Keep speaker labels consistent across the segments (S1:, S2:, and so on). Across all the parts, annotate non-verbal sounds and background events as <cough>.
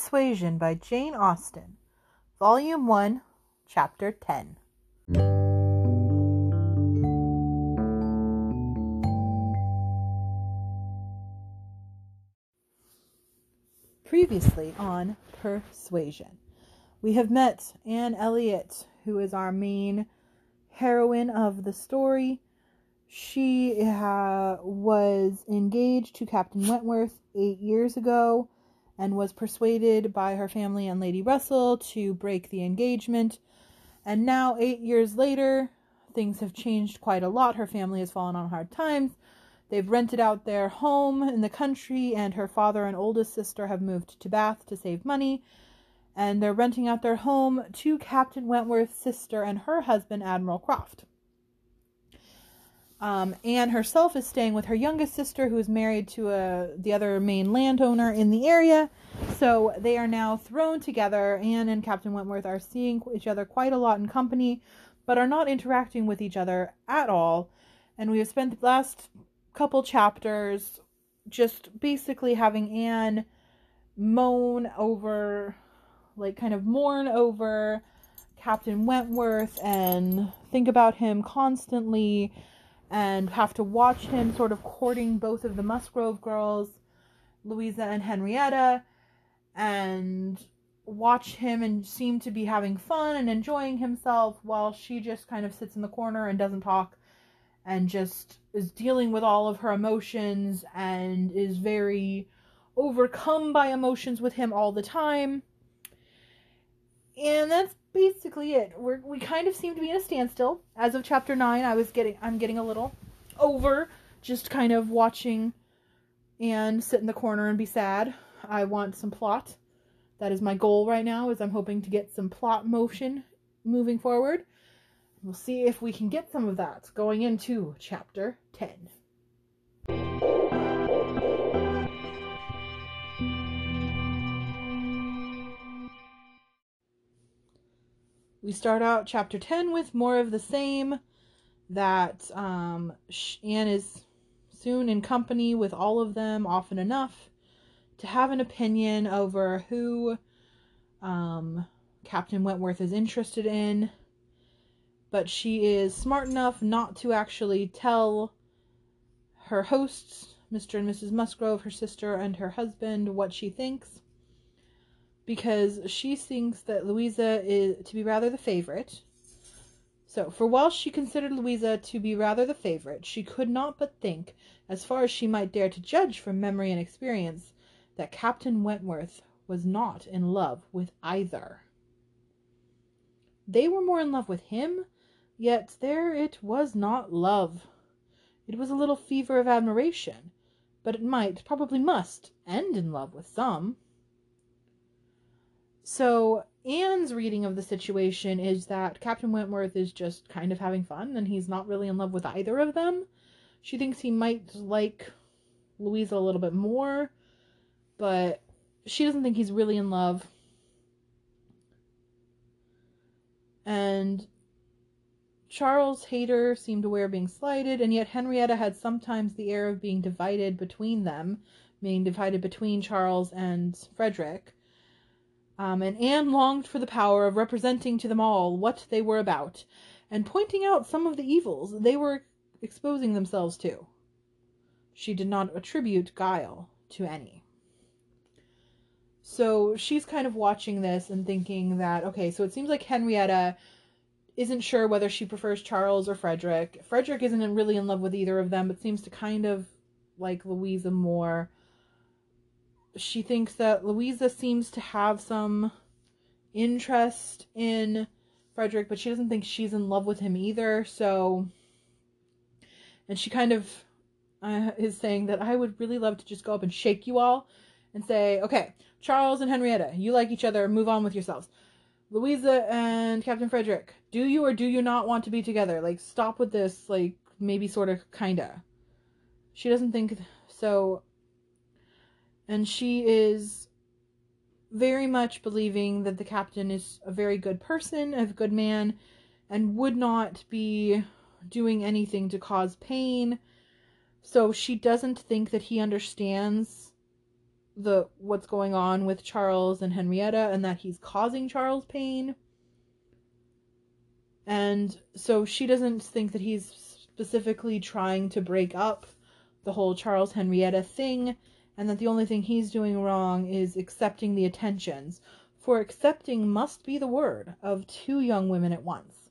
S1: Persuasion by Jane Austen, Volume 1, Chapter 10. Previously on Persuasion, we have met Anne Elliot, who is our main heroine of the story. She uh, was engaged to Captain Wentworth eight years ago and was persuaded by her family and Lady Russell to break the engagement. And now, eight years later, things have changed quite a lot. Her family has fallen on hard times. They've rented out their home in the country, and her father and oldest sister have moved to Bath to save money. And they're renting out their home to Captain Wentworth's sister and her husband, Admiral Croft. Um, Anne herself is staying with her youngest sister, who is married to a, the other main landowner in the area. So they are now thrown together. Anne and Captain Wentworth are seeing each other quite a lot in company, but are not interacting with each other at all. And we have spent the last couple chapters just basically having Anne moan over, like, kind of mourn over Captain Wentworth and think about him constantly and have to watch him sort of courting both of the Musgrove girls, Louisa and Henrietta, and watch him and seem to be having fun and enjoying himself while she just kind of sits in the corner and doesn't talk and just is dealing with all of her emotions and is very overcome by emotions with him all the time. And that's basically it. We're, we kind of seem to be in a standstill. As of chapter 9, I was getting I'm getting a little over just kind of watching and sit in the corner and be sad. I want some plot. That is my goal right now is I'm hoping to get some plot motion moving forward. We'll see if we can get some of that going into chapter 10. We start out chapter 10 with more of the same that um, Anne is soon in company with all of them often enough to have an opinion over who um, Captain Wentworth is interested in, but she is smart enough not to actually tell her hosts, Mr. and Mrs. Musgrove, her sister, and her husband, what she thinks because she thinks that Louisa is to be rather the favorite. So, for while she considered Louisa to be rather the favorite, she could not but think, as far as she might dare to judge from memory and experience, that Captain Wentworth was not in love with either. They were more in love with him, yet there it was not love. It was a little fever of admiration, but it might, probably must, end in love with some. So Anne's reading of the situation is that Captain Wentworth is just kind of having fun and he's not really in love with either of them. She thinks he might like Louisa a little bit more, but she doesn't think he's really in love. And Charles Hayter seemed aware of being slighted, and yet Henrietta had sometimes the air of being divided between them, being divided between Charles and Frederick. Um, and Anne longed for the power of representing to them all what they were about, and pointing out some of the evils they were exposing themselves to. She did not attribute guile to any. So she's kind of watching this and thinking that, okay, so it seems like Henrietta isn't sure whether she prefers Charles or Frederick. Frederick isn't really in love with either of them, but seems to kind of like Louisa more she thinks that Louisa seems to have some interest in Frederick, but she doesn't think she's in love with him either. So, and she kind of uh, is saying that I would really love to just go up and shake you all and say, okay, Charles and Henrietta, you like each other, move on with yourselves. Louisa and Captain Frederick, do you or do you not want to be together? Like, stop with this, like, maybe sort of, kinda. She doesn't think so and she is very much believing that the captain is a very good person, a good man, and would not be doing anything to cause pain. So she doesn't think that he understands the what's going on with Charles and Henrietta and that he's causing Charles pain. And so she doesn't think that he's specifically trying to break up the whole Charles Henrietta thing and that the only thing he's doing wrong is accepting the attentions. For accepting must be the word of two young women at once.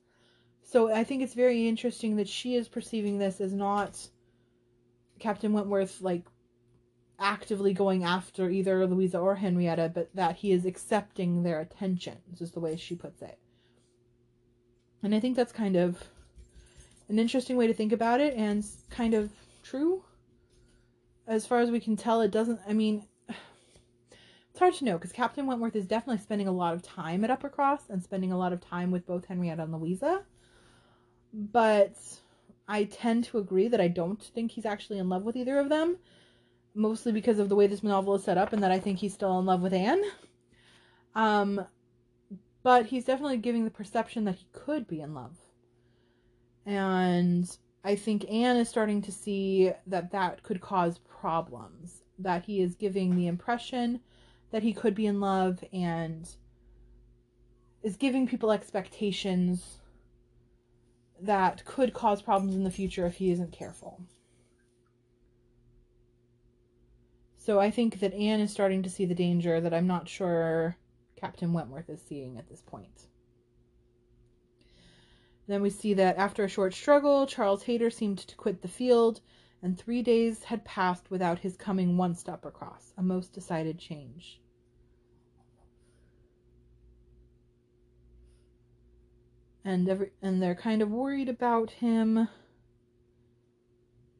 S1: So I think it's very interesting that she is perceiving this as not Captain Wentworth like actively going after either Louisa or Henrietta, but that he is accepting their attentions, is the way she puts it. And I think that's kind of an interesting way to think about it and kind of true. As far as we can tell, it doesn't, I mean, <sighs> it's hard to know because Captain Wentworth is definitely spending a lot of time at Uppercross and spending a lot of time with both Henrietta and Louisa. But I tend to agree that I don't think he's actually in love with either of them mostly because of the way this novel is set up and that I think he's still in love with Anne. Um, but he's definitely giving the perception that he could be in love. And I think Anne is starting to see that that could cause problems, that he is giving the impression that he could be in love and is giving people expectations that could cause problems in the future if he isn't careful. So I think that Anne is starting to see the danger that I'm not sure Captain Wentworth is seeing at this point. Then we see that after a short struggle, Charles Hayter seemed to quit the field, and three days had passed without his coming once to Uppercross, a most decided change. And every and they're kind of worried about him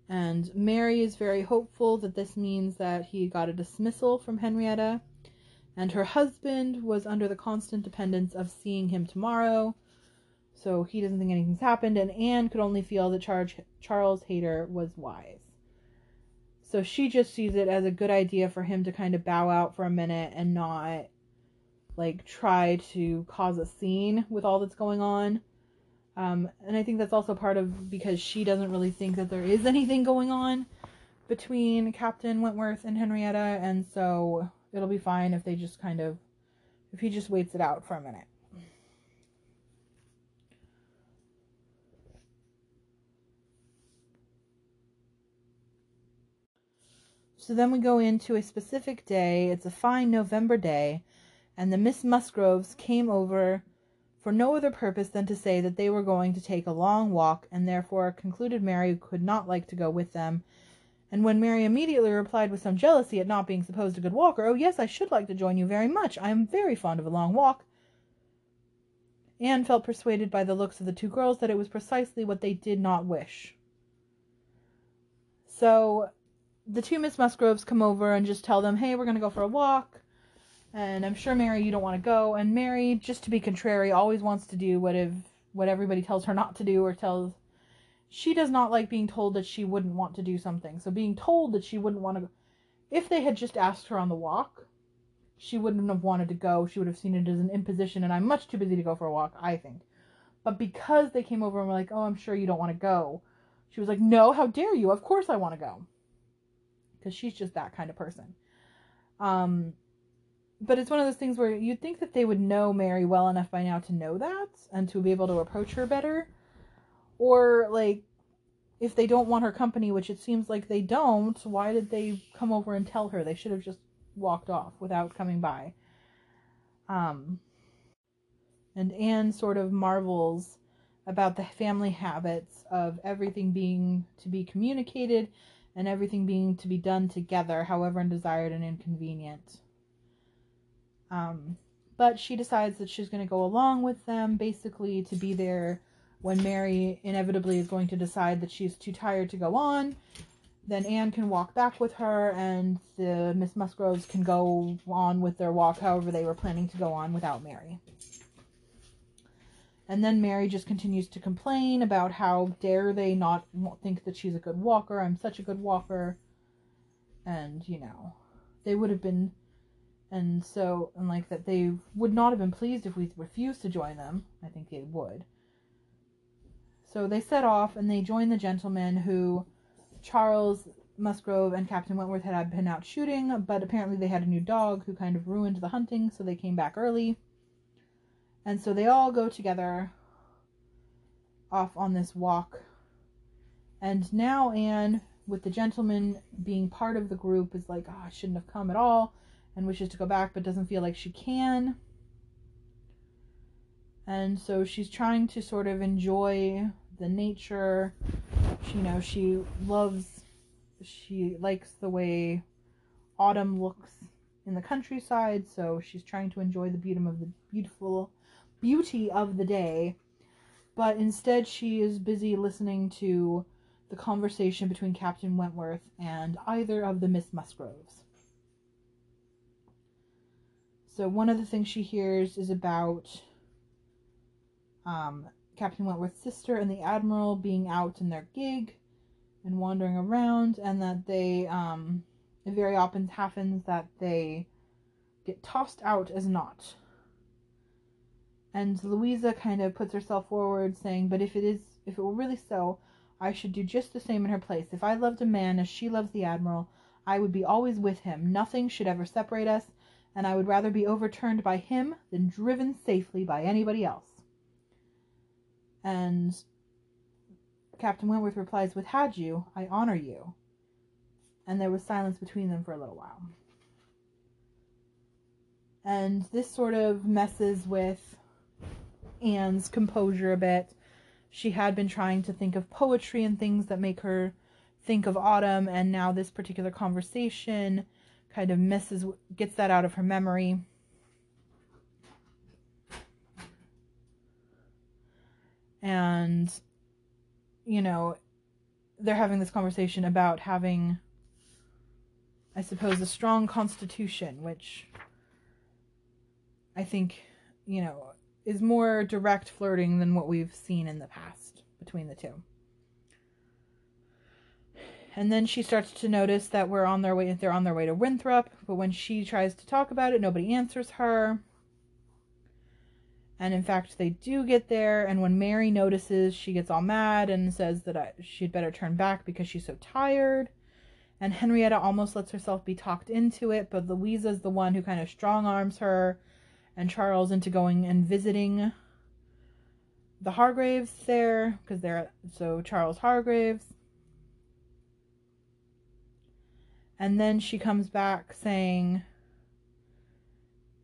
S1: and Mary is very hopeful that this means that he got a dismissal from Henrietta. And her husband was under the constant dependence of seeing him tomorrow. So he doesn't think anything's happened. And Anne could only feel that Charles, Hayter was wise. So she just sees it as a good idea for him to kind of bow out for a minute and not like try to cause a scene with all that's going on. Um, and I think that's also part of because she doesn't really think that there is anything going on between Captain Wentworth and Henrietta, and so it'll be fine if they just kind of, if he just waits it out for a minute. So then we go into a specific day. It's a fine November day, and the Miss Musgroves came over for no other purpose than to say that they were going to take a long walk, and therefore concluded Mary could not like to go with them. And when Mary immediately replied with some jealousy at not being supposed a good walker, Oh, yes, I should like to join you very much. I am very fond of a long walk. Anne felt persuaded by the looks of the two girls that it was precisely what they did not wish. So the two Miss Musgroves come over and just tell them, Hey, we're going to go for a walk. And I'm sure Mary, you don't want to go. And Mary, just to be contrary, always wants to do what if what everybody tells her not to do or tells. She does not like being told that she wouldn't want to do something. So being told that she wouldn't want to. If they had just asked her on the walk, she wouldn't have wanted to go. She would have seen it as an imposition, and I'm much too busy to go for a walk, I think. But because they came over and were like, oh, I'm sure you don't want to go, she was like, no, how dare you? Of course I want to go. Because she's just that kind of person. Um, but it's one of those things where you'd think that they would know Mary well enough by now to know that and to be able to approach her better. Or, like, if they don't want her company, which it seems like they don't, why did they come over and tell her? They should have just walked off without coming by. Um, and Anne sort of marvels about the family habits of everything being to be communicated and everything being to be done together, however undesired and inconvenient. Um, but she decides that she's going to go along with them, basically to be there when Mary inevitably is going to decide that she's too tired to go on. Then Anne can walk back with her, and the Miss Musgroves can go on with their walk however they were planning to go on without Mary. And then Mary just continues to complain about how dare they not think that she's a good walker. I'm such a good walker. And, you know, they would have been and so and like that they would not have been pleased if we refused to join them i think they would so they set off and they join the gentleman who charles Musgrove and Captain Wentworth had been out shooting, but apparently they had a new dog who kind of ruined the hunting, so they came back early. And so they all go together off on this walk. And now Anne, with the gentleman being part of the group, is like, oh, I shouldn't have come at all, and wishes to go back, but doesn't feel like she can. And so she's trying to sort of enjoy the nature. She, you know, she loves, she likes the way autumn looks in the countryside, so she's trying to enjoy the beauty of the beautiful beauty of the day. But instead, she is busy listening to the conversation between Captain Wentworth and either of the Miss Musgroves. So one of the things she hears is about um, Captain Wentworth's sister and the Admiral being out in their gig and wandering around, and that they, um, it very often happens that they get tossed out as naught. And Louisa kind of puts herself forward, saying, But if it is, if it were really so, I should do just the same in her place. If I loved a man as she loves the Admiral, I would be always with him. Nothing should ever separate us, and I would rather be overturned by him than driven safely by anybody else. And Captain Wentworth replies, With had you, I honor you. And there was silence between them for a little while. And this sort of messes with Anne's composure a bit. She had been trying to think of poetry and things that make her think of autumn and now this particular conversation kind of misses gets that out of her memory. And you know they're having this conversation about having i suppose a strong constitution which i think you know is more direct flirting than what we've seen in the past between the two. And then she starts to notice that we're on their way they're on their way to Winthrop, but when she tries to talk about it, nobody answers her. And in fact, they do get there, and when Mary notices, she gets all mad and says that she'd better turn back because she's so tired. And Henrietta almost lets herself be talked into it, but Louisa's the one who kind of strong arms her and Charles into going and visiting the Hargraves there because they're so Charles Hargraves. And then she comes back saying,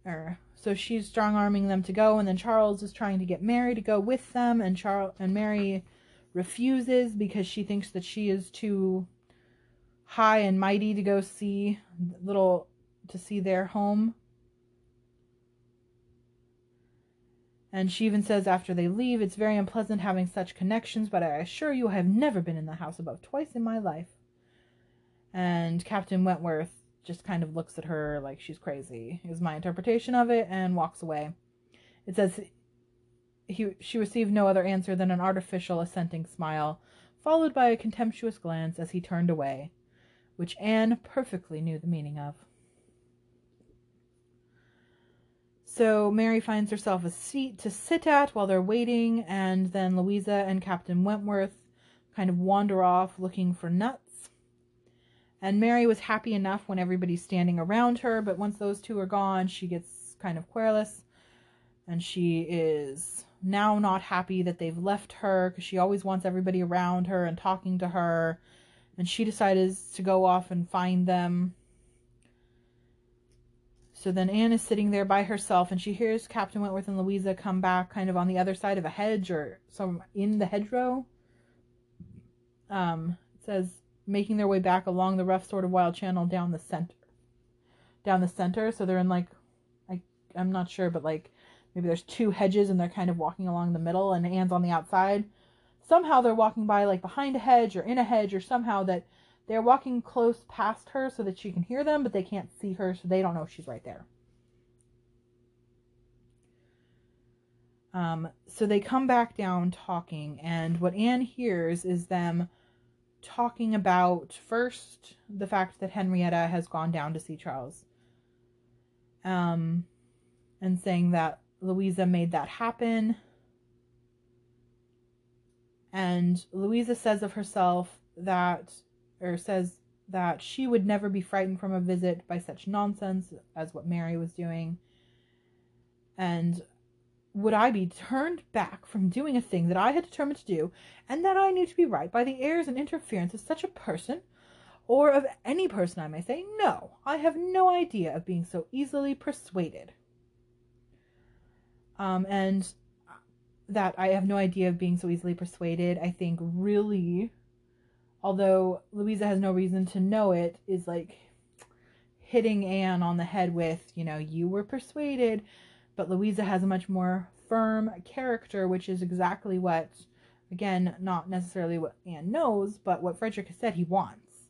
S1: or so she's strong arming them to go, and then Charles is trying to get Mary to go with them, and Charles and Mary refuses because she thinks that she is too high and mighty to go see little to see their home. And she even says after they leave, it's very unpleasant having such connections, but I assure you I have never been in the house above twice in my life. And Captain Wentworth just kind of looks at her like she's crazy, is my interpretation of it, and walks away. It says he, she received no other answer than an artificial assenting smile, followed by a contemptuous glance as he turned away, which Anne perfectly knew the meaning of. So Mary finds herself a seat to sit at while they're waiting, and then Louisa and Captain Wentworth kind of wander off looking for nuts. And Mary was happy enough when everybody's standing around her, but once those two are gone, she gets kind of querulous. And she is now not happy that they've left her because she always wants everybody around her and talking to her. And she decides to go off and find them so then Anne is sitting there by herself and she hears Captain Wentworth and Louisa come back kind of on the other side of a hedge or some in the hedgerow. Um, it says making their way back along the rough sort of wild channel down the center. Down the center. So they're in like I I'm not sure, but like maybe there's two hedges and they're kind of walking along the middle and Anne's on the outside. Somehow they're walking by like behind a hedge or in a hedge or somehow that they're walking close past her so that she can hear them, but they can't see her, so they don't know she's right there. Um, so they come back down talking, and what Anne hears is them talking about first the fact that Henrietta has gone down to see Charles. Um, and saying that Louisa made that happen. And Louisa says of herself that or says that she would never be frightened from a visit by such nonsense as what Mary was doing. And would I be turned back from doing a thing that I had determined to do and that I knew to be right by the airs and interference of such a person? Or of any person, I may say? No, I have no idea of being so easily persuaded. Um, and that I have no idea of being so easily persuaded, I think really, although Louisa has no reason to know it, is like hitting Anne on the head with, you know, you were persuaded, but Louisa has a much more firm character, which is exactly what, again, not necessarily what Anne knows, but what Frederick has said he wants.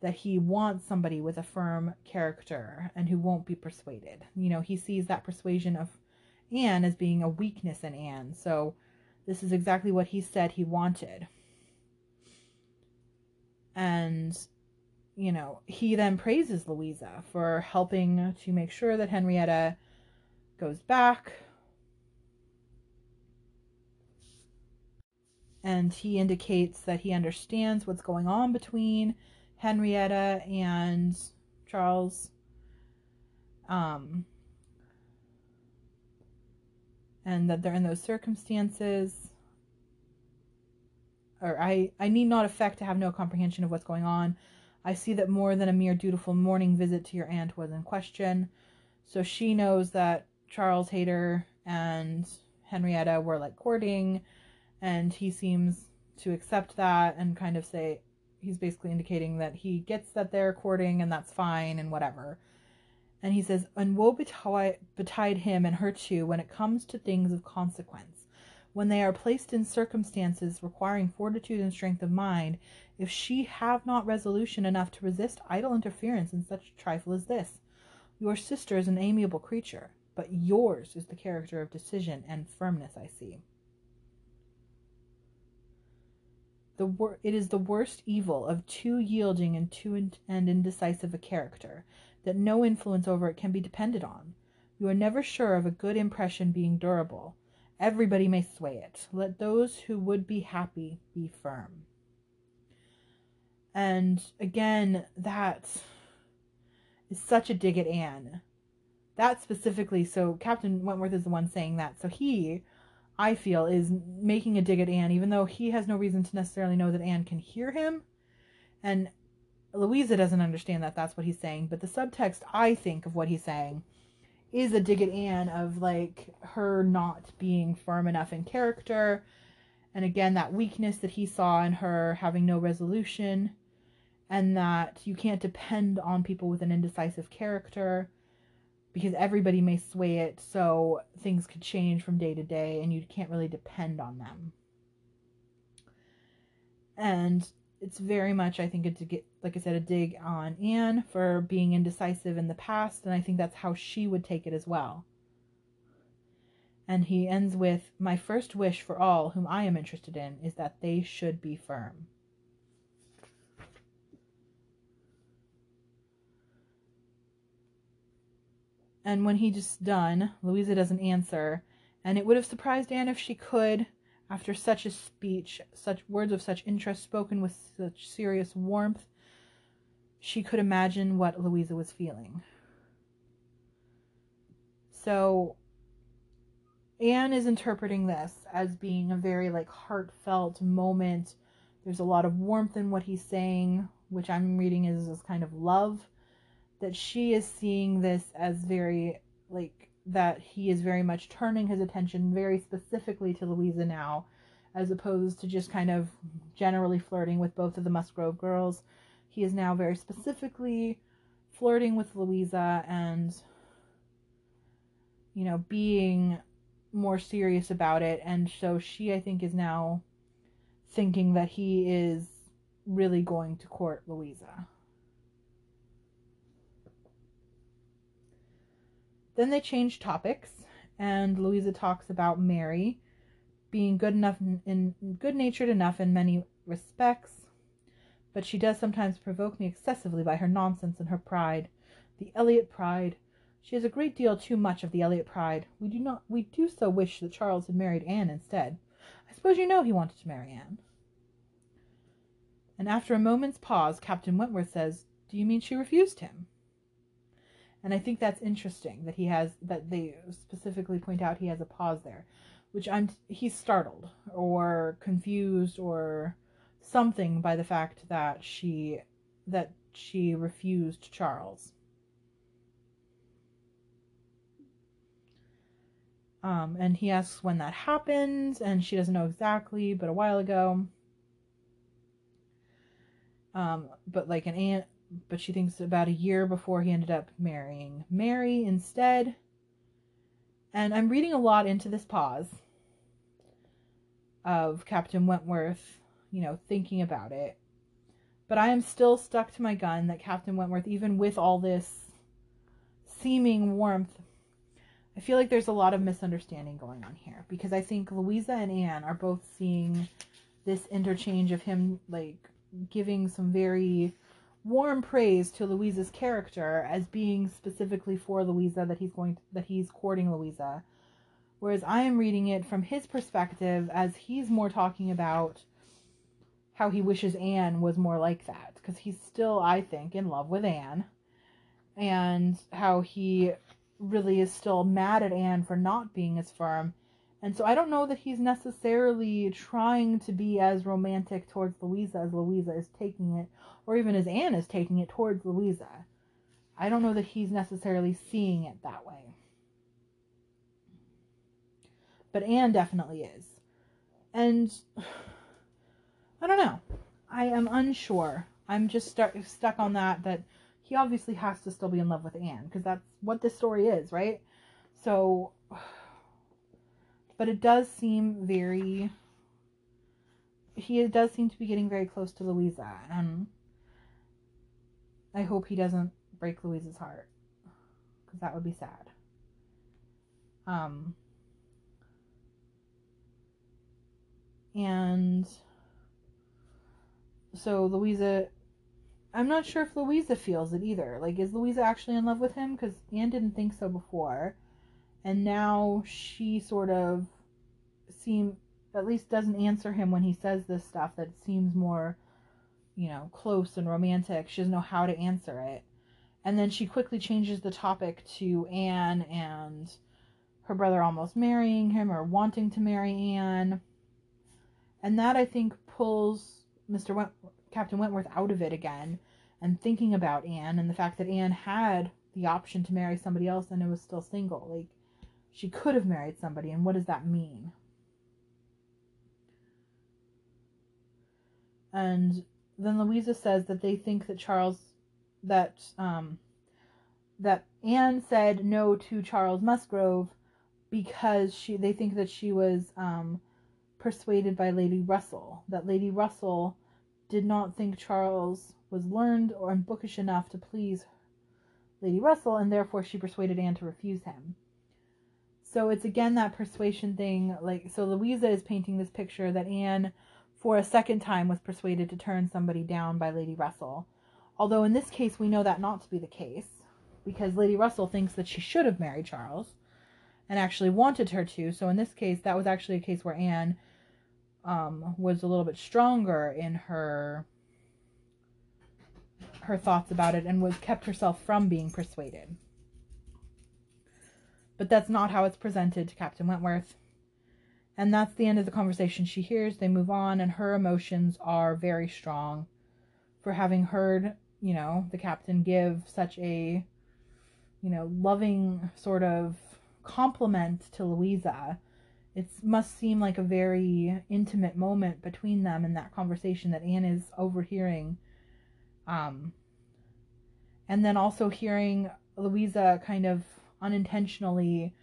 S1: That he wants somebody with a firm character and who won't be persuaded. You know, he sees that persuasion of Anne as being a weakness in Anne. So this is exactly what he said he wanted. And, you know, he then praises Louisa for helping to make sure that Henrietta goes back. And he indicates that he understands what's going on between Henrietta and Charles. Um, and that they're in those circumstances or I, I need not affect to have no comprehension of what's going on. I see that more than a mere dutiful morning visit to your aunt was in question. So she knows that Charles Hayter and Henrietta were like courting, and he seems to accept that and kind of say he's basically indicating that he gets that they're courting and that's fine and whatever. And he says, And woe betide him and her too when it comes to things of consequence. When they are placed in circumstances requiring fortitude and strength of mind, if she have not resolution enough to resist idle interference in such a trifle as this. Your sister is an amiable creature, but yours is the character of decision and firmness, I see. The wor- it is the worst evil of too yielding and too in- and indecisive a character, that no influence over it can be depended on. You are never sure of a good impression being durable. Everybody may sway it. Let those who would be happy be firm. And again, that is such a dig at Anne. That specifically, so Captain Wentworth is the one saying that. So he, I feel, is making a dig at Anne, even though he has no reason to necessarily know that Anne can hear him. And Louisa doesn't understand that that's what he's saying, but the subtext, I think, of what he's saying is a dig at Anne of like her not being firm enough in character. And again, that weakness that he saw in her having no resolution, and that you can't depend on people with an indecisive character because everybody may sway it, so things could change from day to day, and you can't really depend on them. And it's very much, I think, to get, like I said, a dig on Anne for being indecisive in the past, and I think that's how she would take it as well. And he ends with, My first wish for all whom I am interested in is that they should be firm. And when he just done, Louisa doesn't answer, and it would have surprised Anne if she could, after such a speech, such words of such interest spoken with such serious warmth, she could imagine what Louisa was feeling. So Anne is interpreting this as being a very like heartfelt moment. There's a lot of warmth in what he's saying, which I'm reading as, as kind of love. That she is seeing this as very like that he is very much turning his attention very specifically to Louisa now, as opposed to just kind of generally flirting with both of the Musgrove girls. He is now very specifically flirting with Louisa and, you know, being more serious about it. And so she, I think, is now thinking that he is really going to court Louisa. Then they change topics, and Louisa talks about Mary being good enough in, good natured enough in many respects, but she does sometimes provoke me excessively by her nonsense and her pride. The Elliot pride. She has a great deal too much of the Elliot pride. We do not we do so wish that Charles had married Anne instead. I suppose you know he wanted to marry Anne. And after a moment's pause, Captain Wentworth says, Do you mean she refused him? And I think that's interesting that he has that they specifically point out he has a pause there, which I'm he's startled or confused or something by the fact that she that she refused Charles. Um, and he asks when that happened, and she doesn't know exactly, but a while ago. Um, but like an aunt, but she thinks about a year before he ended up marrying Mary instead. And I'm reading a lot into this pause of Captain Wentworth, you know, thinking about it. But I am still stuck to my gun that Captain Wentworth, even with all this seeming warmth, I feel like there's a lot of misunderstanding going on here because I think Louisa and Anne are both seeing this interchange of him like giving some very warm praise to Louisa's character as being specifically for Louisa that he's going to, that he's courting Louisa whereas I am reading it from his perspective as he's more talking about how he wishes Anne was more like that because he's still I think in love with Anne and how he really is still mad at Anne for not being as firm. And so I don't know that he's necessarily trying to be as romantic towards Louisa as Louisa is taking it, or even as Anne is taking it towards Louisa. I don't know that he's necessarily seeing it that way. But Anne definitely is. And <sighs> I don't know. I am unsure. I'm just stuck on that that he obviously has to still be in love with Anne because that's what this story is, right? So, but it does seem very. He does seem to be getting very close to Louisa, and I hope he doesn't break Louisa's heart because that would be sad. Um, and so Louisa I'm not sure if Louisa feels it either. Like, is Louisa actually in love with him? Because Anne didn't think so before. And now she sort of seem at least doesn't answer him when he says this stuff that seems more, you know, close and romantic. She doesn't know how to answer it. And then she quickly changes the topic to Anne and her brother almost marrying him or wanting to marry Anne. And that I think pulls Mr. Went- Captain Wentworth out of it again and thinking about Anne and the fact that Anne had the option to marry somebody else and it was still single. Like, she could have married somebody, and what does that mean? And then Louisa says that they think that Charles, that, um, that Anne said no to Charles Musgrove because she, they think that she was, um, persuaded by Lady Russell, that Lady Russell did not think Charles was learned or bookish enough to please Lady Russell, and therefore she persuaded Anne to refuse him. So it's again that persuasion thing. Like, so Louisa is painting this picture that Anne, for a second time, was persuaded to turn somebody down by Lady Russell. Although in this case, we know that not to be the case, because Lady Russell thinks that she should have married Charles and actually wanted her to. So in this case, that was actually a case where Anne um, was a little bit stronger in her her thoughts about it and was kept herself from being persuaded. But that's not how it's presented to Captain Wentworth. And that's the end of the conversation she hears. They move on, and her emotions are very strong for having heard, you know, the captain give such a, you know, loving sort of compliment to Louisa it must seem like a very intimate moment between them in that conversation that Anne is overhearing. Um, and then also hearing Louisa kind of unintentionally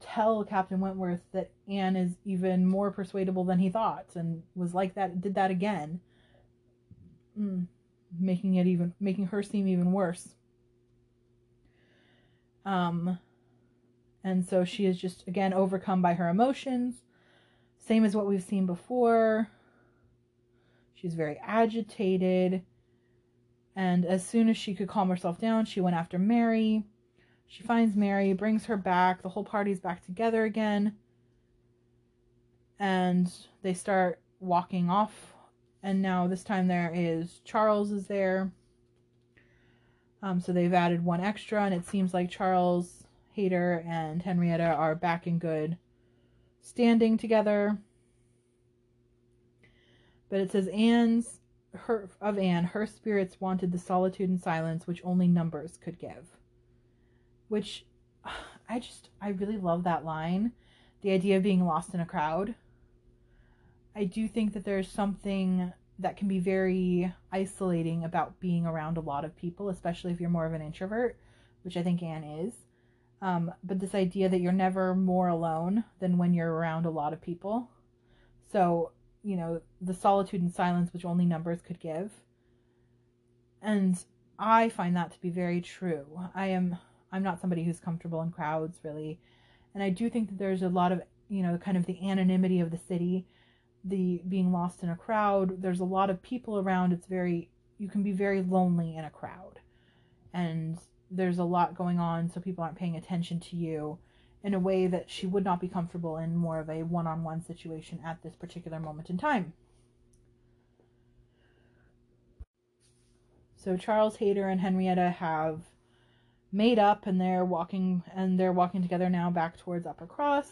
S1: tell Captain Wentworth that Anne is even more persuadable than he thought and was like that, did that again. Mm, making it even, making her seem even worse. Um, and so she is just, again, overcome by her emotions. Same as what we've seen before. She's very agitated. And as soon as she could calm herself down, she went after Mary. She finds Mary, brings her back. The whole party's back together again. And they start walking off. and now this time there is Charles is there. Um, so they've added one extra, and it seems like Charles Hayter and Henrietta are back in good standing together. But it says Anne's her of Anne, her spirits wanted the solitude and silence which only numbers could give. Which <sighs> I just I really love that line. The idea of being lost in a crowd. I do think that there's something that can be very isolating about being around a lot of people, especially if you're more of an introvert, which I think Anne is. Um, but this idea that you're never more alone than when you're around a lot of people. So, you know, the solitude and silence which only numbers could give. And I find that to be very true. I am I'm not somebody who's comfortable in crowds really. And I do think that there's a lot of, you know, kind of the anonymity of the city the being lost in a crowd. There's a lot of people around. It's very you can be very lonely in a crowd. And there's a lot going on so people aren't paying attention to you in a way that she would not be comfortable in more of a one-on-one situation at this particular moment in time. So charles hayter and henrietta have made up and they're walking and they're walking together now back towards Uppercross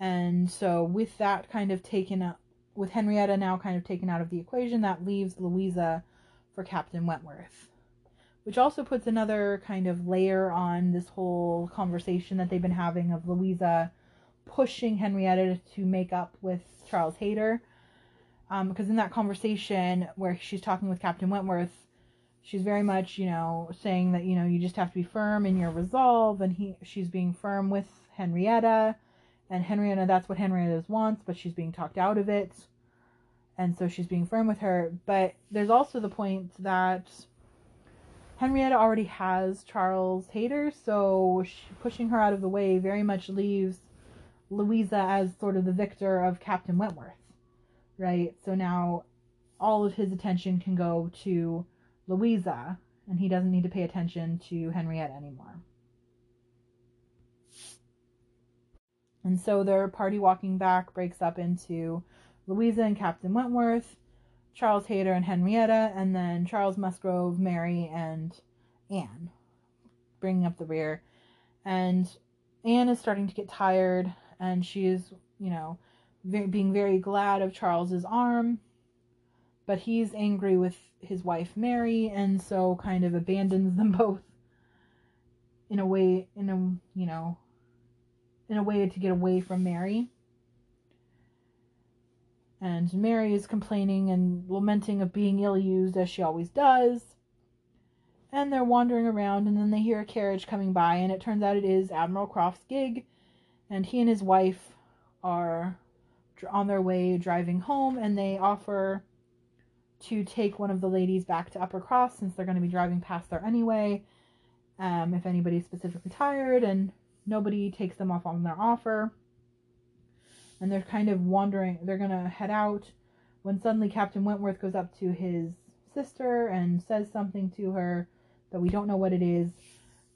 S1: and so, with that kind of taken up, with Henrietta now kind of taken out of the equation, that leaves Louisa for Captain Wentworth. Which also puts another kind of layer on this whole conversation that they've been having of Louisa pushing Henrietta to make up with Charles Hayter. Um, because in that conversation where she's talking with Captain Wentworth, she's very much, you know, saying that, you know, you just have to be firm in your resolve, and he she's being firm with Henrietta and Henrietta, that's what Henrietta wants, but she's being talked out of it. And so she's being firm with her. But there's also the point that Henrietta already has Charles Hayter, so pushing her out of the way very much leaves Louisa as sort of the victor of Captain Wentworth, right? So now all of his attention can go to Louisa, and he doesn't need to pay attention to Henrietta anymore. And so their party walking back breaks up into Louisa and Captain Wentworth, Charles Hayter and Henrietta, and then Charles Musgrove, Mary, and Anne, bringing up the rear. And Anne is starting to get tired, and she is, you know, very, being very glad of Charles's arm, but he's angry with his wife Mary, and so kind of abandons them <laughs> both in a way, in a you know, in a way to get away from Mary. And Mary is complaining and lamenting of being ill used as she always does. And they're wandering around, and then they hear a carriage coming by, and it turns out it is Admiral Croft's gig. And he and his wife are on their way driving home, and they offer to take one of the ladies back to Uppercross since they're going to be driving past there anyway. Um, if anybody's specifically tired, and nobody takes them off on their offer. And they're kind of wandering, they're going to head out when suddenly Captain Wentworth goes up to his sister and says something to her that we don't know what it is.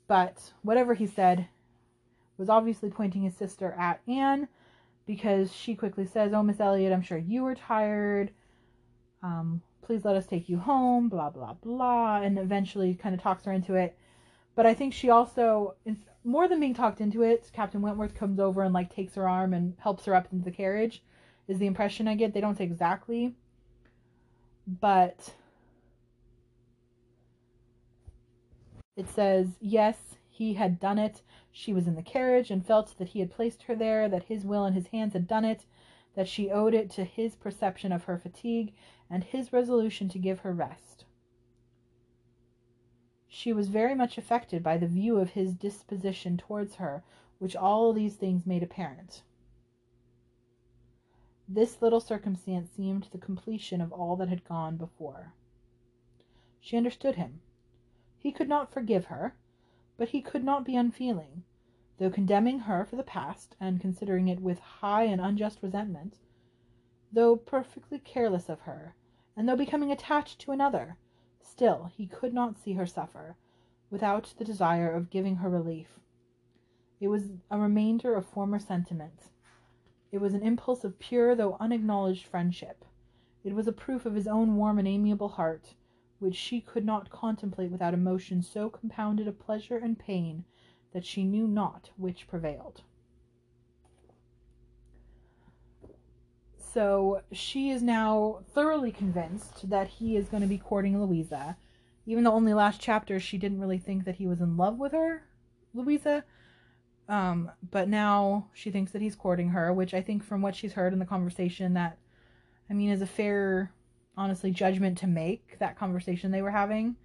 S1: But whatever he said was obviously pointing his sister at Anne because she quickly says, Oh, Miss Elliot, I'm sure you are tired. Um, please let us take you home, blah, blah, blah. And eventually kind of talks her into it. But I think she also, more than being talked into it, Captain Wentworth comes over and like takes her arm and helps her up into the carriage. Is the impression I get. They don't say exactly, but it says yes, he had done it. She was in the carriage and felt that he had placed her there, that his will and his hands had done it, that she owed it to his perception of her fatigue and his resolution to give her rest. She was very much affected by the view of his disposition towards her, which all these things made apparent. This little circumstance seemed the completion of all that had gone before. She understood him. He could not forgive her, but he could not be unfeeling, though condemning her for the past, and considering it with high and unjust resentment, though perfectly careless of her, and though becoming attached to another, Still he could not see her suffer, without the desire of giving her relief. It was a remainder of former sentiments. It was an impulse of pure though unacknowledged friendship. It was a proof of his own warm and amiable heart, which she could not contemplate without emotions so compounded of pleasure and pain that she knew not which prevailed. So she is now thoroughly convinced that he is going to be courting Louisa, even though only last chapter she didn't really think that he was in love with her, Louisa. Um, but now she thinks that he's courting her, which I think from what she's heard in the conversation that I mean is a fair honestly judgment to make that conversation they were having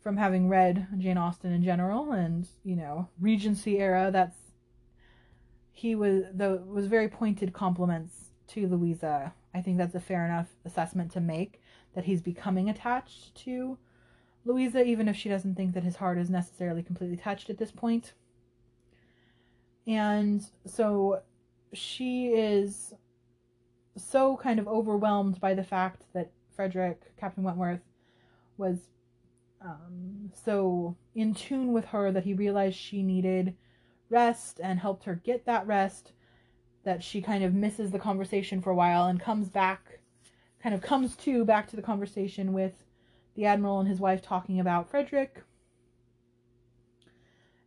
S1: from having read Jane Austen in general and, you know, Regency era, that's he was the was very pointed compliments to Louisa. I think that's a fair enough assessment to make that he's becoming attached to Louisa, even if she doesn't think that his heart is necessarily completely touched at this point. And so she is so kind of overwhelmed by the fact that Frederick, Captain Wentworth, was um, so in tune with her that he realized she needed rest and helped her get that rest that she kind of misses the conversation for a while and comes back, kind of comes to back to the conversation with the Admiral and his wife talking about Frederick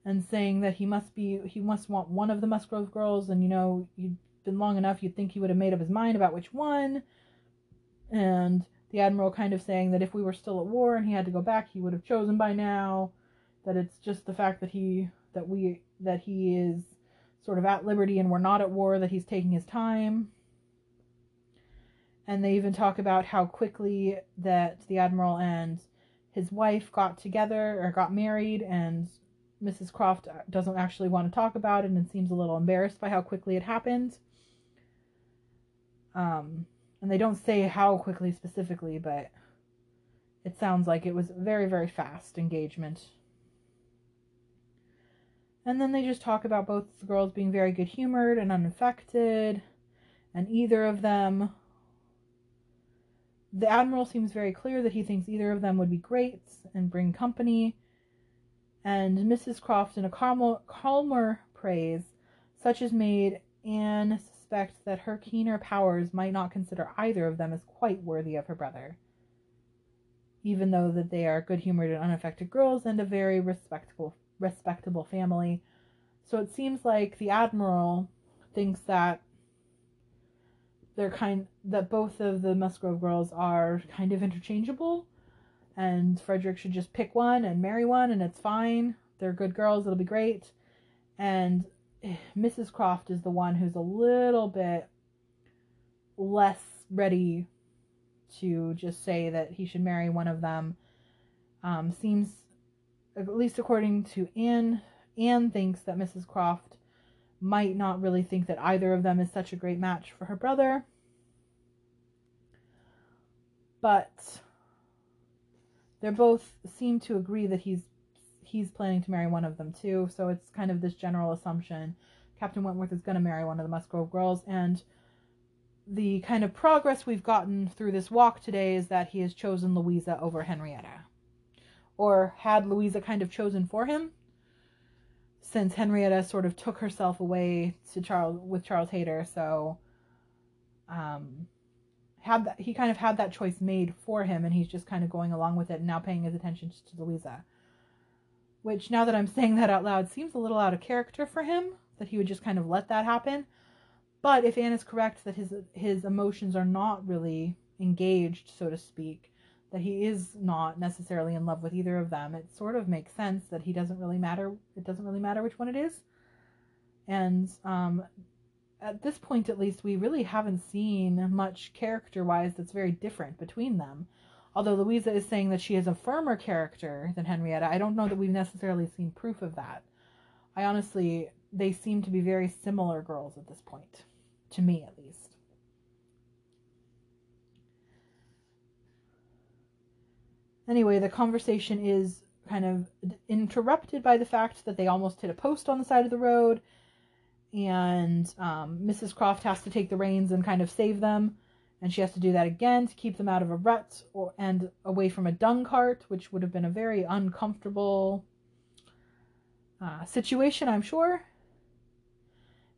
S1: and saying that he must be he must want one of the Musgrove girls and you know you'd been long enough you'd think he would have made up his mind about which one. And the admiral kind of saying that if we were still at war and he had to go back he would have chosen by now that it's just the fact that he that we that he is sort of at liberty and we're not at war that he's taking his time and they even talk about how quickly that the admiral and his wife got together or got married and Mrs. Croft doesn't actually want to talk about it and seems a little embarrassed by how quickly it happened. Um, and they don't say how quickly specifically, but it sounds like it was very, very fast engagement. And then they just talk about both the girls being very good humored and unaffected, and either of them. The Admiral seems very clear that he thinks either of them would be great and bring company and Mrs. Croft in a calmer, calmer praise, such as made Anne suspect that her keener powers might not consider either of them as quite worthy of her brother, even though that they are good-humored and unaffected girls and a very respectable respectable family. So it seems like the admiral thinks that they're kind that both of the Musgrove girls are kind of interchangeable and Frederick should just pick one and marry one, and it's fine. They're good girls, it'll be great. And Mrs. Croft is the one who's a little bit less ready to just say that he should marry one of them. Um, seems, at least according to Anne, Anne thinks that Mrs. Croft might not really think that either of them is such a great match for her brother. But they're both seem to agree that he's he's planning to marry one of them too. So it's kind of this general assumption Captain Wentworth is going to marry one of the Musgrove girls and the kind of progress we've gotten through this walk today is that he has chosen Louisa over Henrietta. Or had Louisa kind of chosen for him since Henrietta sort of took herself away to Charles with Charles Hayter, so um had that he kind of had that choice made for him and he's just kind of going along with it and now paying his attention to Louisa. Which now that I'm saying that out loud seems a little out of character for him that he would just kind of let that happen. But if Anne is correct that his his emotions are not really engaged, so to speak, that he is not necessarily in love with either of them, it sort of makes sense that he doesn't really matter. It doesn't really matter which one it is. And um, at this point at least we really haven't seen much character wise that's very different between them although louisa is saying that she is a firmer character than henrietta i don't know that we've necessarily seen proof of that i honestly they seem to be very similar girls at this point to me at least anyway the conversation is kind of interrupted by the fact that they almost hit a post on the side of the road and um, Mrs. Croft has to take the reins and kind of save them, and she has to do that again to keep them out of a rut or and away from a dung cart, which would have been a very uncomfortable uh, situation, I'm sure.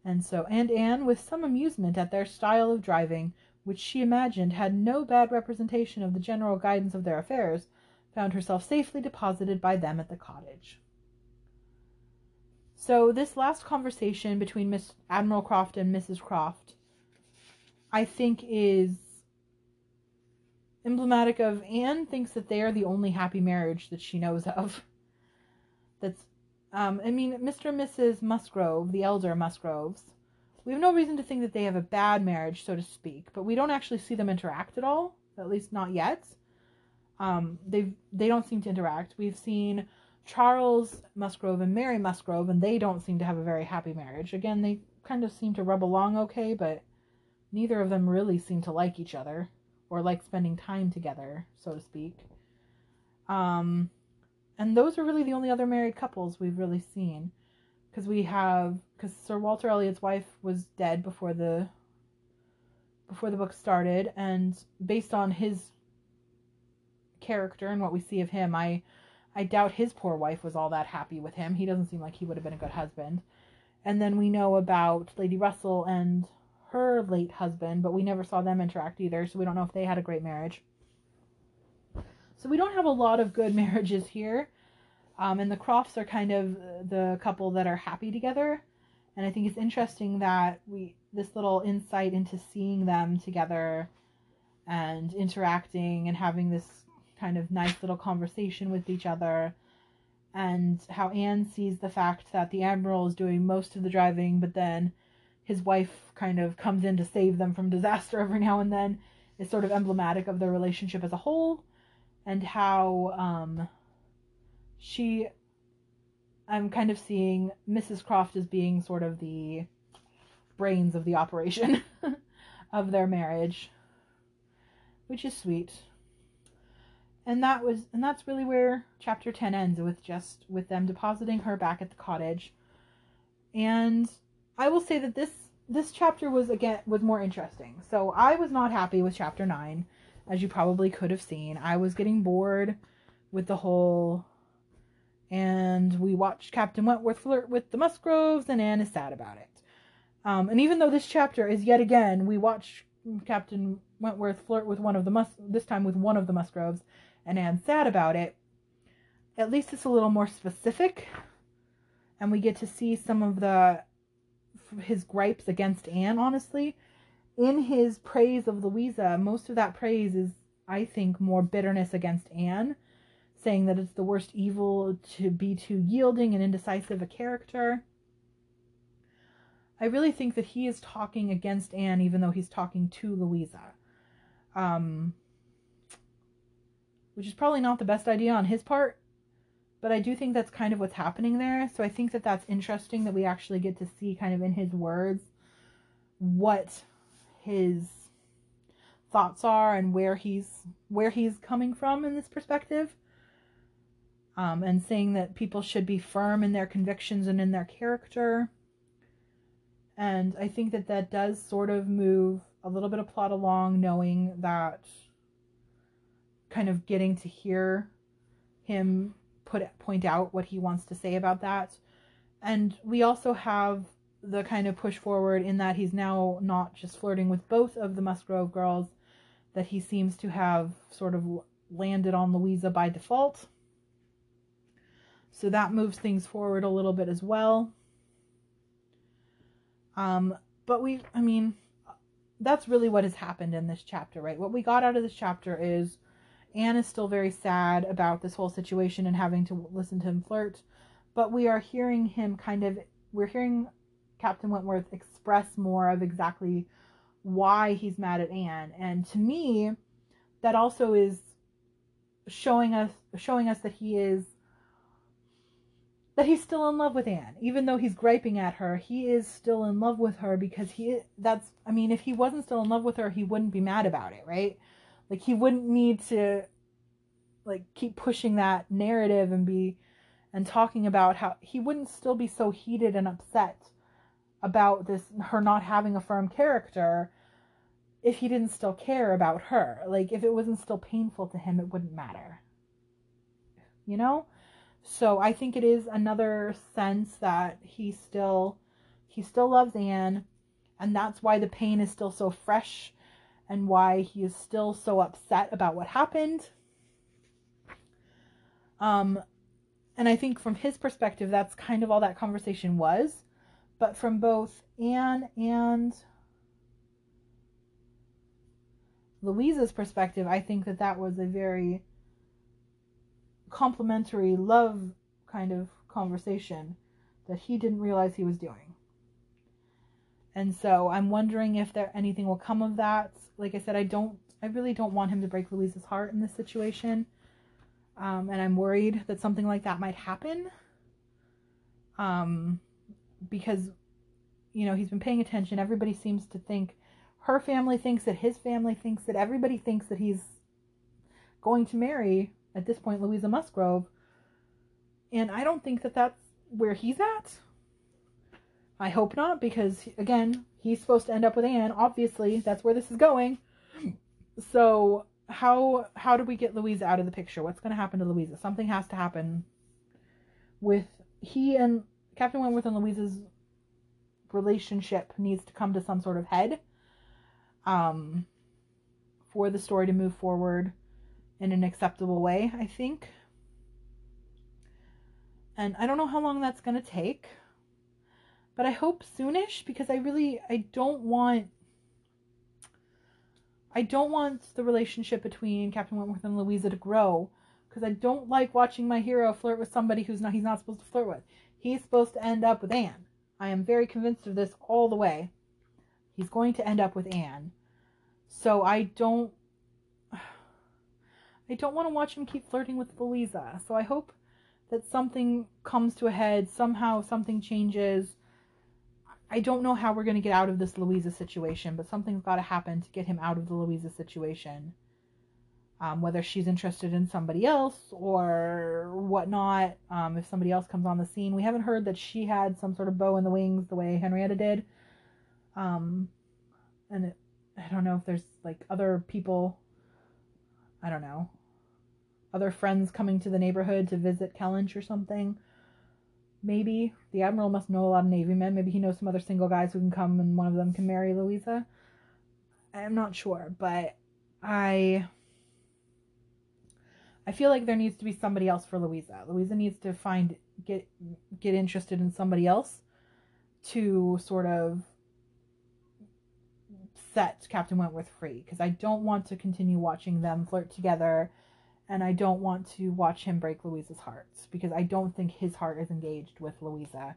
S1: And so, and Anne, with some amusement at their style of driving, which she imagined had no bad representation of the general guidance of their affairs, found herself safely deposited by them at the cottage. So, this last conversation between Miss Admiral Croft and Mrs. Croft, I think, is emblematic of Anne thinks that they are the only happy marriage that she knows of. That's, um, I mean, Mr. and Mrs. Musgrove, the elder Musgroves, we have no reason to think that they have a bad marriage, so to speak, but we don't actually see them interact at all, at least not yet. Um, they they don't seem to interact. We've seen Charles Musgrove and Mary Musgrove, and they don't seem to have a very happy marriage. Again, they kind of seem to rub along okay, but neither of them really seem to like each other or like spending time together, so to speak. Um, and those are really the only other married couples we've really seen, because we have because Sir Walter Elliot's wife was dead before the before the book started, and based on his character and what we see of him, I I doubt his poor wife was all that happy with him. He doesn't seem like he would have been a good husband. And then we know about Lady Russell and her late husband, but we never saw them interact either, so we don't know if they had a great marriage. So we don't have a lot of good <laughs> marriages here. Um, and the Crofts are kind of the couple that are happy together. And I think it's interesting that we this little insight into seeing them together and interacting and having this kind of nice little conversation with each other and how Anne sees the fact that the admiral is doing most of the driving, but then his wife kind of comes in to save them from disaster <laughs> every now and then is sort of emblematic of their relationship as a whole, and how um, she, I'm kind of seeing Mrs. Croft as being sort of the brains of the operation <laughs> of their marriage, which is sweet and that was and that's really where chapter 10 ends with just with them depositing her back at the cottage. And i will say that this this chapter was again was more interesting. So i was not happy with chapter 9 as you probably could have seen. I was getting bored with the whole and we watched captain wentworth flirt with the musgroves and anne is sad about it. Um, and even though this chapter is yet again we watch captain wentworth flirt with one of the mus this time with one of the musgroves and Anne's sad about it, at least it's a little more specific. And we get to see some of the his gripes against Anne, honestly. In his praise of Louisa, most of that praise is, I think, more bitterness against Anne, saying that it's the worst evil to be too yielding and indecisive a character. I really think that he is talking against Anne, even though he's talking to Louisa. Um, which is probably not the best idea on his part. But I do think that's kind of what's happening there. So I think that that's interesting that we actually get to see kind of in his words what his thoughts are and where he's where he's coming from in this perspective. Um, and saying that people should be firm in their convictions and in their character. And I think that that does sort of move a little bit of plot along, knowing that kind of getting to hear him put point out what he wants to say about that. And we also have the kind of push forward in that he's now not just flirting with both of the Musgrove girls, that he seems to have sort of landed on Louisa by default. So that moves things forward a little bit as well. Um, but we, I mean, that's really what has happened in this chapter, right? What we got out of this chapter is Anne is still very sad about this whole situation and having to listen to him flirt, but we are hearing him kind of, we're hearing Captain Wentworth express more of exactly why he's mad at Anne. And to me, that also is showing us showing us that he is that he's still in love with Anne. Even though he's griping at her, he is still in love with her because he that's I mean, if he wasn't still in love with her, he wouldn't be mad about it, right? Like he wouldn't need to like keep pushing that narrative and be and talking about how he wouldn't still be so heated and upset about this her not having a firm character if he didn't still care about her. Like if it wasn't still painful to him, it wouldn't matter. You know? So I think it is another sense that he still he still loves Anne and that's why the pain is still so fresh and why he is still so upset about what happened. Um, and I think from his perspective, that's kind of all that conversation was. But from both Anne and Louisa's perspective, I think that that was a very complimentary love kind of conversation that he didn't realize he was doing. And so I'm wondering if there anything will come of that. Like I said, I don't I really don't want him to break Louisa's heart in this situation. Um, and I'm worried that something like that might happen. Um, because you know, he's been paying attention. Everybody seems to think her family thinks that his family thinks that everybody thinks that he's going to marry at this point Louisa Musgrove. And I don't think that that's where he's at. I hope not, because again, he's supposed to end up with Anne. Obviously, that's where this is going. So how how do we get Louisa out of the picture? What's going to happen to Louisa? Something has to happen with he and Captain Wentworth and Louisa's relationship needs to come to some sort of head um, for the story to move forward in an acceptable way, I think. And I don't know how long that's going to take, but I hope soonish because I really I don't want I don't want the relationship between Captain Wentworth and Louisa to grow because I don't like watching my hero flirt with somebody who's not he's not supposed to flirt with. He's supposed to end up with Anne. I am very convinced of this all the way. He's going to end up with Anne. So I don't I don't want to watch him keep flirting with Louisa. So I hope that something comes to a head, somehow something changes. I don't know how we're going to get out of this Louisa situation, but something's got to happen to get him out of the Louisa situation. Um, whether she's interested in somebody else or whatnot, um, if somebody else comes on the scene. We haven't heard that she had some sort of beau in the wings the way Henrietta did. Um, and it, I don't know if there's like other people, I don't know, other friends coming to the neighborhood to visit Kellynch or something. Maybe the admiral must know a lot of navy men. Maybe he knows some other single guys who can come and one of them can marry Louisa. I'm not sure, but I I feel like there needs to be somebody else for Louisa. Louisa needs to find get get interested in somebody else to sort of set Captain Wentworth free because I don't want to continue watching them flirt together and I don't want to watch him break Louisa's heart because I don't think his heart is engaged with Louisa.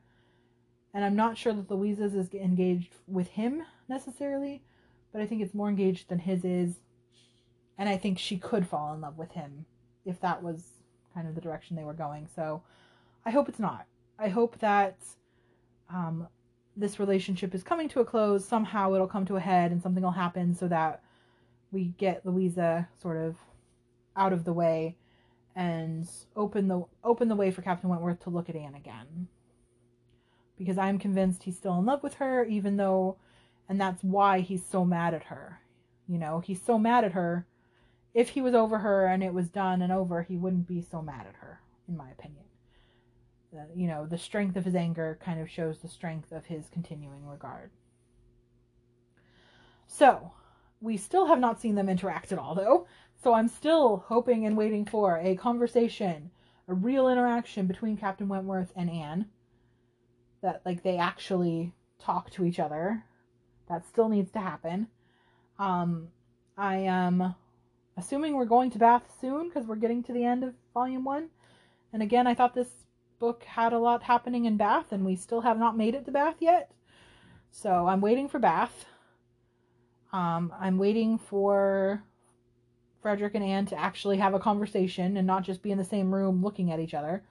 S1: And I'm not sure that Louisa's is engaged with him necessarily, but I think it's more engaged than his is. And I think she could fall in love with him if that was kind of the direction they were going. So I hope it's not. I hope that um, this relationship is coming to a close. Somehow it'll come to a head and something will happen so that we get Louisa sort of out of the way and open the open the way for Captain Wentworth to look at Anne again. Because I'm convinced he's still in love with her, even though and that's why he's so mad at her. You know, he's so mad at her. If he was over her and it was done and over, he wouldn't be so mad at her, in my opinion. Uh, you know, the strength of his anger kind of shows the strength of his continuing regard. So, we still have not seen them interact at all, though. So I'm still hoping and waiting for a conversation, a real interaction between Captain Wentworth and Anne. That, like, they actually talk to each other. That still needs to happen. Um, I am assuming we're going to Bath soon because we're getting to the end of Volume 1. And again, I thought this book had a lot happening in Bath, and we still have not made it to Bath yet. So I'm waiting for Bath. Um, I'm waiting for Frederick and Anne to actually have a conversation and not just be in the same room looking at each other.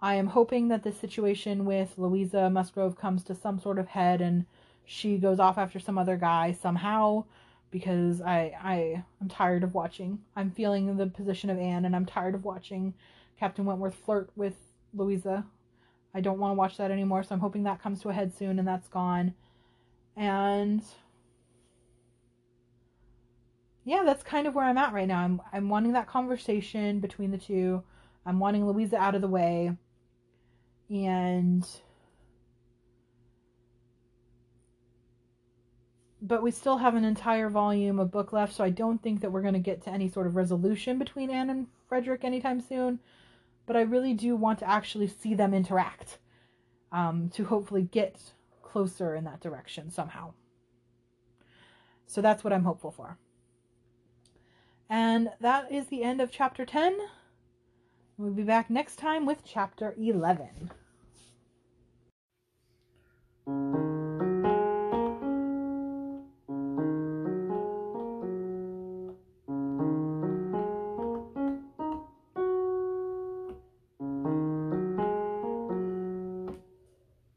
S1: I am hoping that this situation with Louisa Musgrove comes to some sort of head and she goes off after some other guy somehow because I I I'm tired of watching. I'm feeling the position of Anne and I'm tired of watching Captain Wentworth flirt with Louisa. I don't want to watch that anymore, so I'm hoping that comes to a head soon and that's gone. And yeah, that's kind of where I'm at right now. I'm I'm wanting that conversation between the two. I'm wanting Louisa out of the way. And but we still have an entire volume of book left, so I don't think that we're going to get to any sort of resolution between Anne and Frederick anytime soon. But I really do want to actually see them interact um, to hopefully get closer in that direction somehow. So that's what I'm hopeful for. And that is the end of chapter 10. We'll be back next time with chapter 11.